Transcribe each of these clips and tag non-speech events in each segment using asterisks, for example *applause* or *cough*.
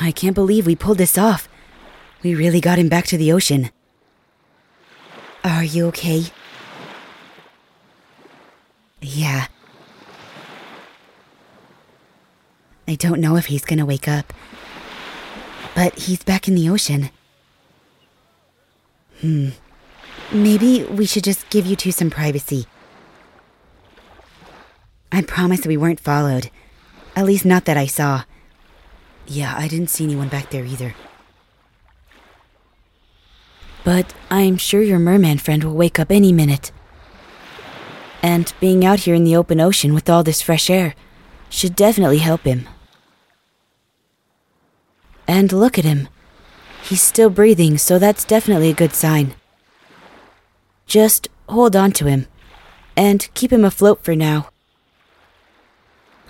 I can't believe we pulled this off. We really got him back to the ocean. Are you okay? Yeah. I don't know if he's gonna wake up. But he's back in the ocean. Hmm. Maybe we should just give you two some privacy. I promise we weren't followed. At least not that I saw. Yeah, I didn't see anyone back there either. But I'm sure your merman friend will wake up any minute. And being out here in the open ocean with all this fresh air should definitely help him. And look at him. He's still breathing, so that's definitely a good sign. Just hold on to him and keep him afloat for now.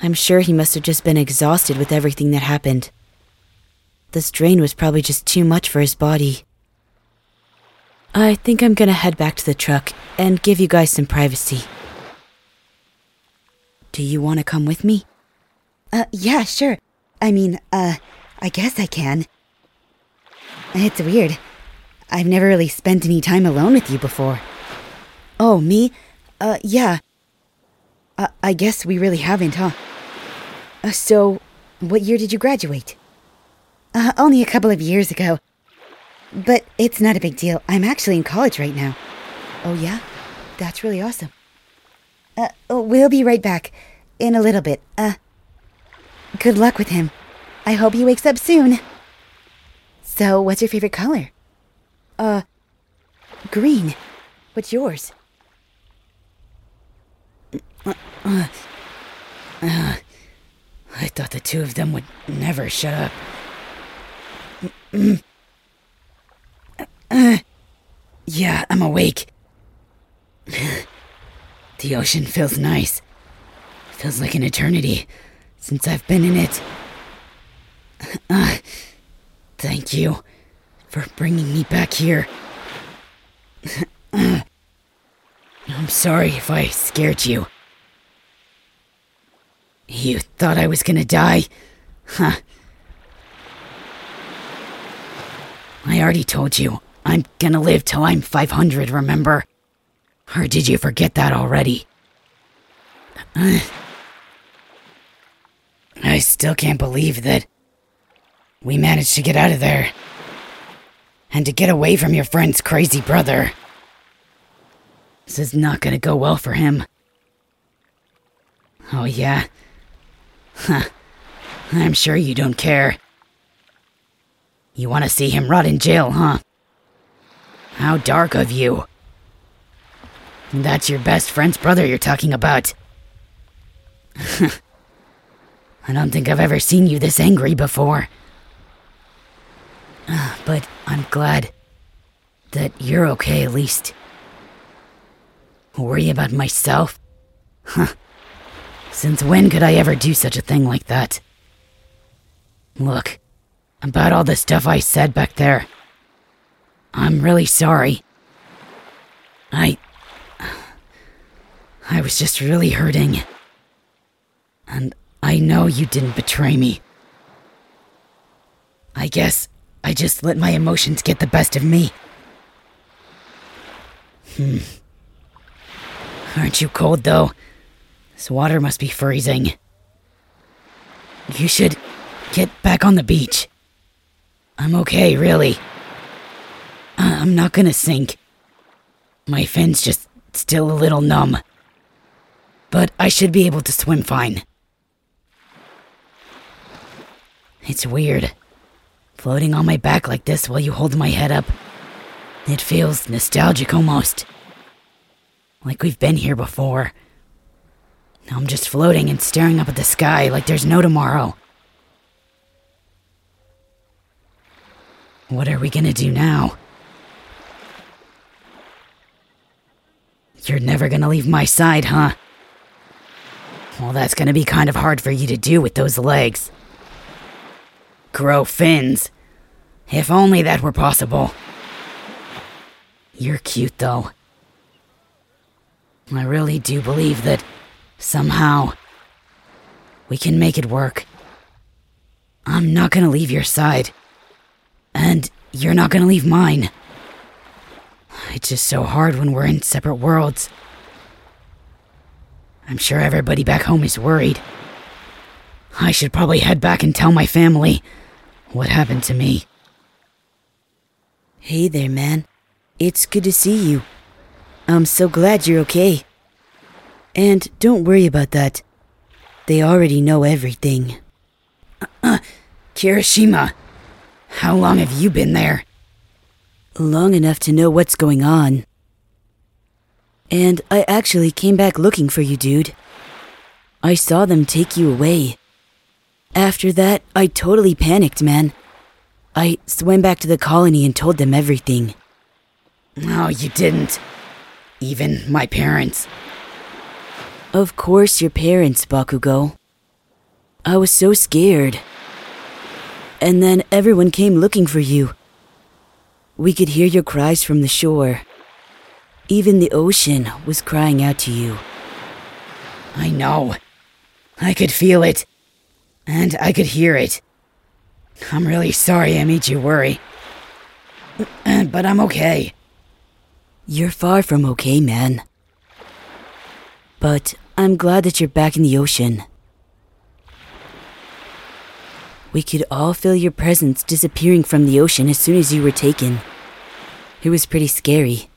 I'm sure he must have just been exhausted with everything that happened. The strain was probably just too much for his body. I think I'm gonna head back to the truck and give you guys some privacy. Do you want to come with me? Uh, yeah, sure. I mean, uh, I guess I can. It's weird. I've never really spent any time alone with you before. Oh, me? Uh, yeah. Uh, I guess we really haven't, huh? Uh, so, what year did you graduate? Uh, only a couple of years ago. But it's not a big deal. I'm actually in college right now. Oh, yeah? That's really awesome. Uh, oh, we'll be right back. In a little bit. Uh, good luck with him. I hope he wakes up soon. So, what's your favorite color? Uh, green. What's yours? Uh, uh, uh, I thought the two of them would never shut up. Yeah, I'm awake. the ocean feels nice. Feels like an eternity since I've been in it. Uh, thank you for bringing me back here. I'm sorry if I scared you. You thought I was gonna die? Huh. I already told you, I'm gonna live till I'm 500, remember? Or did you forget that already? I still can't believe that we managed to get out of there. And to get away from your friend's crazy brother. This is not gonna go well for him. Oh, yeah? Huh. I'm sure you don't care. You want to see him rot in jail, huh? How dark of you. That's your best friend's brother you're talking about. *laughs* I don't think I've ever seen you this angry before. *sighs* But I'm glad that you're okay at least. Worry about myself? Huh. Since when could I ever do such a thing like that? Look, about all the stuff I said back there. I'm really sorry. I. I was just really hurting. And I know you didn't betray me. I guess I just let my emotions get the best of me. Hmm. Aren't you cold, though? This water must be freezing. You should get back on the beach. I'm okay, really. I'm not gonna sink. My fin's just still a little numb. But I should be able to swim fine. It's weird. Floating on my back like this while you hold my head up. It feels nostalgic almost. Like we've been here before. I'm just floating and staring up at the sky like there's no tomorrow. What are we gonna do now? You're never gonna leave my side, huh? Well, that's gonna be kind of hard for you to do with those legs. Grow fins. If only that were possible. You're cute, though. I really do believe that Somehow, we can make it work. I'm not gonna leave your side. And you're not gonna leave mine. It's just so hard when we're in separate worlds. I'm sure everybody back home is worried. I should probably head back and tell my family what happened to me. Hey there, man. It's good to see you. I'm so glad you're okay. And don't worry about that. They already know everything. Uh, Kirishima, how long have you been there? Long enough to know what's going on. And I actually came back looking for you, dude. I saw them take you away. After that, I totally panicked, man. I swam back to the colony and told them everything. No, you didn't. Even my parents. Of course, your parents, Bakugou. I was so scared. And then everyone came looking for you. We could hear your cries from the shore. Even the ocean was crying out to you. I know. I could feel it. And I could hear it. I'm really sorry I made you worry. *clears throat* But I'm okay. You're far from okay, man. But I'm glad that you're back in the ocean. We could all feel your presence disappearing from the ocean as soon as you were taken. It was pretty scary.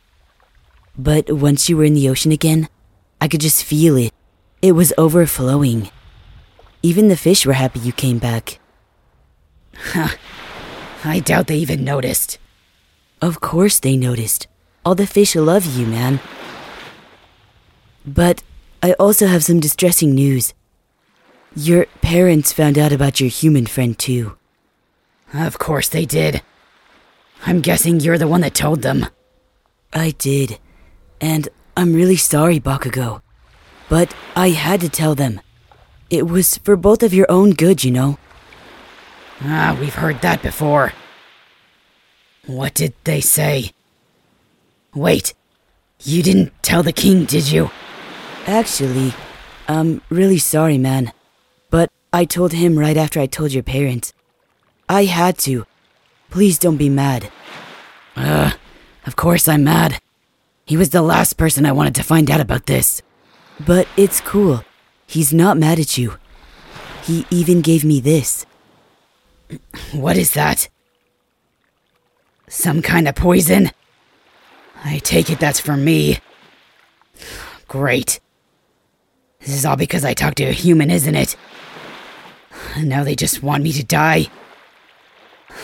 But once you were in the ocean again, I could just feel it. It was overflowing. Even the fish were happy you came back. Huh. I doubt they even noticed. Of course they noticed. All the fish love you, man. But I also have some distressing news. Your parents found out about your human friend, too. Of course they did. I'm guessing you're the one that told them. I did. And I'm really sorry, Bakugou. But I had to tell them. It was for both of your own good, you know. Ah, we've heard that before. What did they say? Wait, you didn't tell the king, did you? Actually, I'm really sorry, man. But I told him right after I told your parents. I had to. Please don't be mad. Uh, of course I'm mad. He was the last person I wanted to find out about this. But it's cool. He's not mad at you. He even gave me this. *clears throat* What is that? Some kind of poison? I take it that's for me. Great. This is all because I talked to a human, isn't it? Now they just want me to die.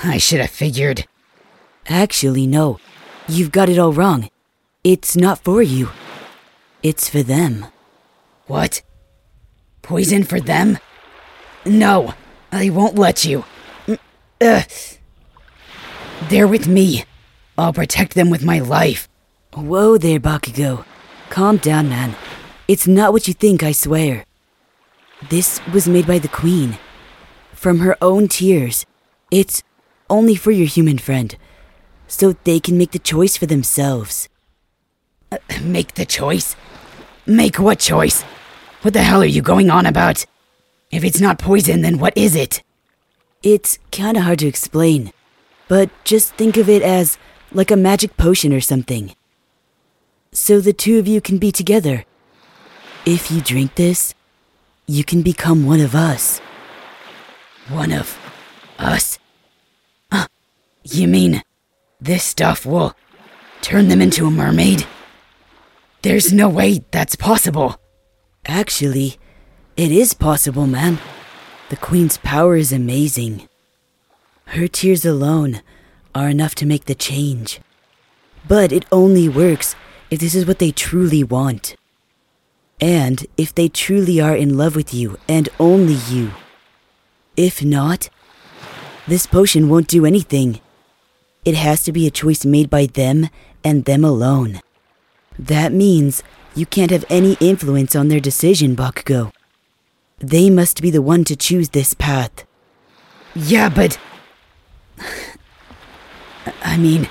I should have figured. Actually, no. You've got it all wrong. It's not for you. It's for them. What? Poison for them? No, I won't let you. Ugh. They're with me. I'll protect them with my life. Whoa there, Bakugou. Calm down, man. It's not what you think, I swear. This was made by the Queen. From her own tears. It's only for your human friend. So they can make the choice for themselves. Uh, *clears throat* make the choice? Make what choice? What the hell are you going on about? If it's not poison, then what is it? It's kinda hard to explain, but just think of it as like a magic potion or something. So the two of you can be together. If you drink this, you can become one of us. One of us? Uh, you mean this stuff will turn them into a mermaid? There's no way that's possible. Actually, it is possible, man. The Queen's power is amazing. Her tears alone are enough to make the change. But it only works if this is what they truly want. And if they truly are in love with you and only you. If not, this potion won't do anything. It has to be a choice made by them and them alone. That means you can't have any influence on their decision, Bakugou. They must be the one to choose this path. Yeah, but. *sighs* I mean,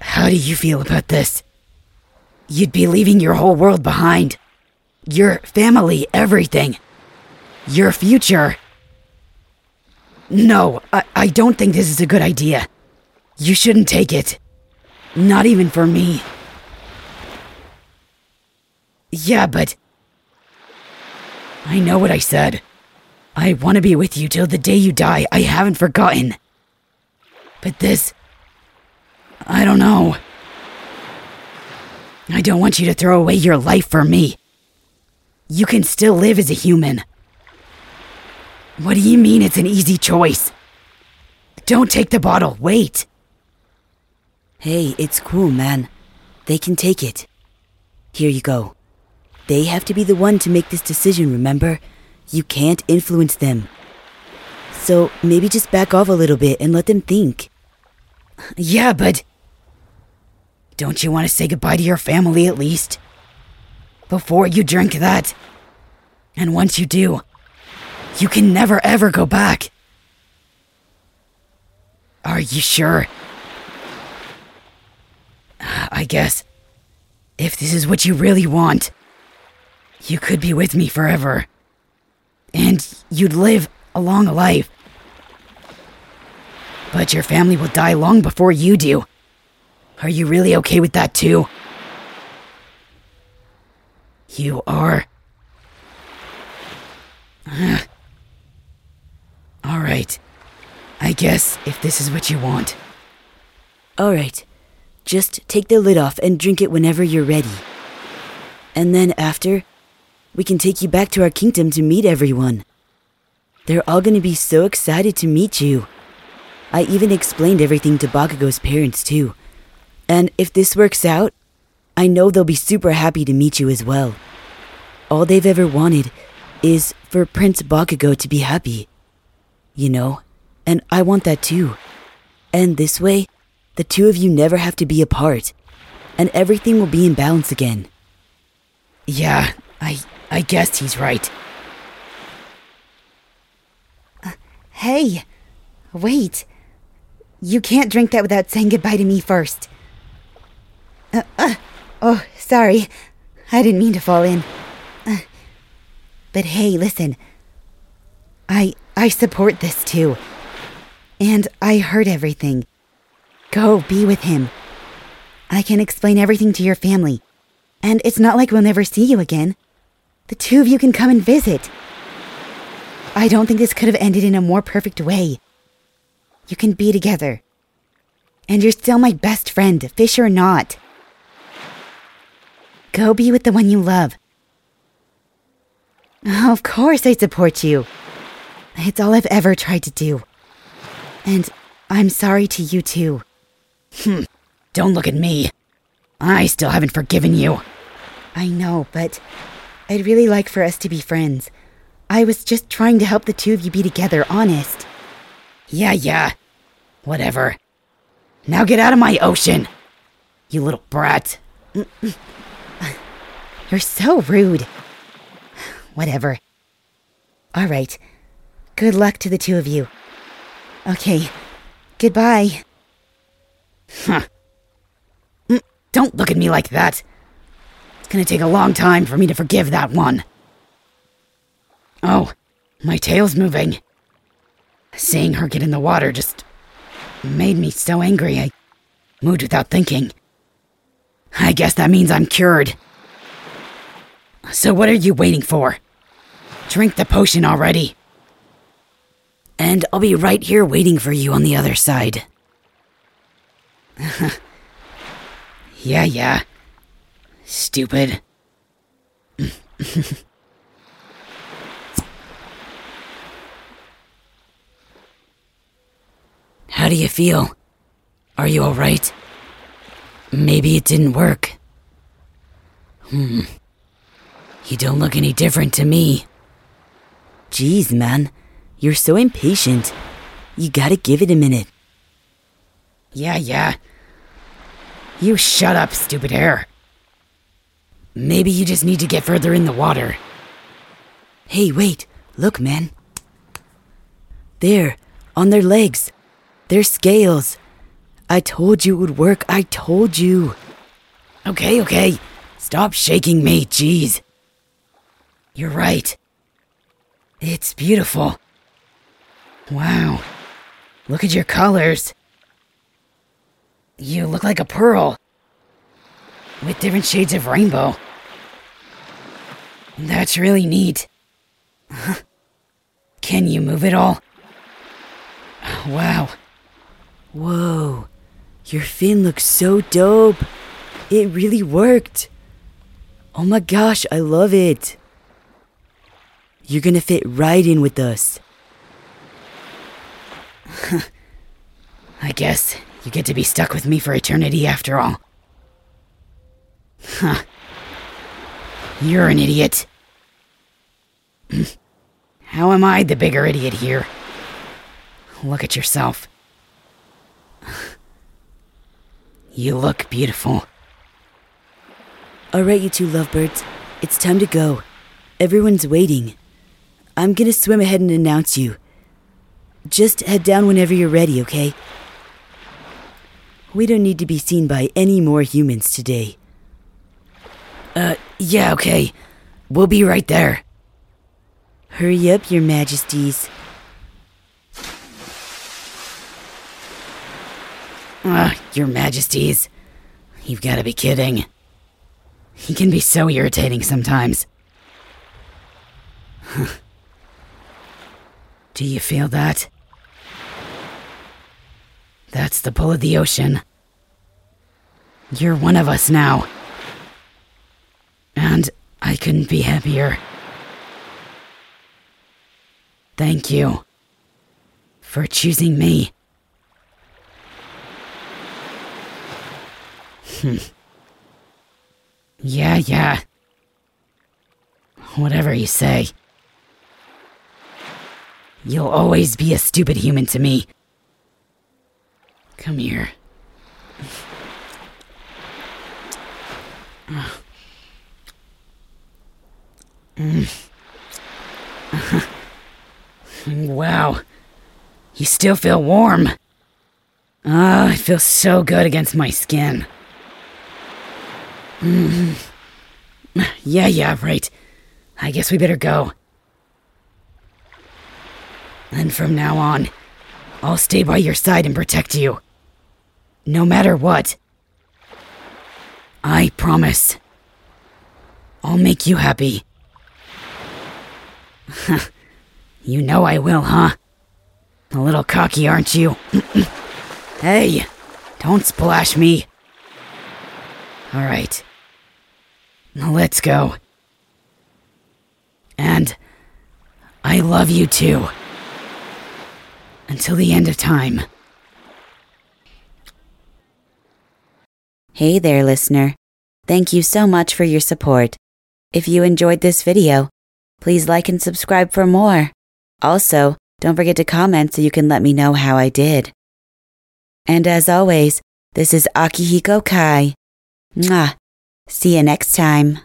how do you feel about this? You'd be leaving your whole world behind. Your family, everything. Your future. No, I, I don't think this is a good idea. You shouldn't take it. Not even for me. Yeah, but. I know what I said. I want to be with you till the day you die. I haven't forgotten. But this. I don't know. I don't want you to throw away your life for me. You can still live as a human. What do you mean it's an easy choice? Don't take the bottle, wait. Hey, it's cool, man. They can take it. Here you go. They have to be the one to make this decision, remember? You can't influence them. So maybe just back off a little bit and let them think. *laughs* Yeah, but. Don't you want to say goodbye to your family at least? Before you drink that. And once you do, you can never ever go back. Are you sure? I guess. If this is what you really want, you could be with me forever. And you'd live a long life. But your family will die long before you do. Are you really okay with that too? You are. *sighs* Alright. I guess if this is what you want. Alright. Just take the lid off and drink it whenever you're ready. And then after, we can take you back to our kingdom to meet everyone. They're all gonna be so excited to meet you. I even explained everything to Bakugou's parents too. And if this works out, I know they'll be super happy to meet you as well. All they've ever wanted is for Prince Bakugou to be happy. You know, and I want that too. And this way, the two of you never have to be apart, and everything will be in balance again. Yeah, I I guess he's right. Uh, hey, wait. You can't drink that without saying goodbye to me first. Uh, uh, oh, sorry. I didn't mean to fall in. Uh, but hey, listen. I I support this too. And I heard everything. Go be with him. I can explain everything to your family. And it's not like we'll never see you again. The two of you can come and visit. I don't think this could have ended in a more perfect way. You can be together. And you're still my best friend, fish or not. Go be with the one you love. Of course I support you. It's all I've ever tried to do. And I'm sorry to you too. Hmm. Don't look at me. I still haven't forgiven you. I know, but I'd really like for us to be friends. I was just trying to help the two of you be together, honest. Yeah, yeah. Whatever. Now get out of my ocean. You little brat. *laughs* You're so rude. Whatever. All right. Good luck to the two of you. Okay. Goodbye. Huh. Mm, don't look at me like that. It's gonna take a long time for me to forgive that one. Oh, my tail's moving. Seeing her get in the water just made me so angry I moved without thinking. I guess that means I'm cured. So what are you waiting for? Drink the potion already. And I'll be right here waiting for you on the other side. *laughs* yeah, yeah. Stupid. *laughs* How do you feel? Are you alright? Maybe it didn't work. Hmm. You don't look any different to me. Jeez, man. You're so impatient. You gotta give it a minute. Yeah, yeah. You shut up, stupid hair. Maybe you just need to get further in the water. Hey, wait. Look, man. There, on their legs. Their scales. I told you it would work. I told you. Okay, okay. Stop shaking me, jeez. You're right. It's beautiful. Wow. Look at your colors. You look like a pearl. With different shades of rainbow. That's really neat. *laughs* Can you move it all? Wow. Whoa. Your fin looks so dope. It really worked. Oh my gosh, I love it. You're gonna fit right in with us. *laughs* I guess you get to be stuck with me for eternity after all. Huh. You're an idiot. *clears throat* How am I the bigger idiot here? Look at yourself. *sighs* You look beautiful. Alright, you two lovebirds. It's time to go. Everyone's waiting. I'm gonna swim ahead and announce you. Just head down whenever you're ready, okay? We don't need to be seen by any more humans today. Uh, yeah, okay. We'll be right there. Hurry up, your majesties. Ah, your majesties. You've gotta be kidding. He can be so irritating sometimes. *laughs* Do you feel that? That's the pull of the ocean. You're one of us now. And I couldn't be happier. Thank you for choosing me. Hmm. *laughs* Yeah, yeah. Whatever you say. You'll always be a stupid human to me. Come here. wow. You still feel warm. Ah, oh, it feels so good against my skin. Mm. Yeah, yeah, right. I guess we better go. And from now on, I'll stay by your side and protect you. No matter what. I promise. I'll make you happy. *laughs* you know I will, huh? A little cocky, aren't you? *laughs* hey, don't splash me. All right. Let's go. And I love you too. Until the end of time. Hey there, listener. Thank you so much for your support. If you enjoyed this video, please like and subscribe for more. Also, don't forget to comment so you can let me know how I did. And as always, this is Akihiko Kai. Mwah. See you next time.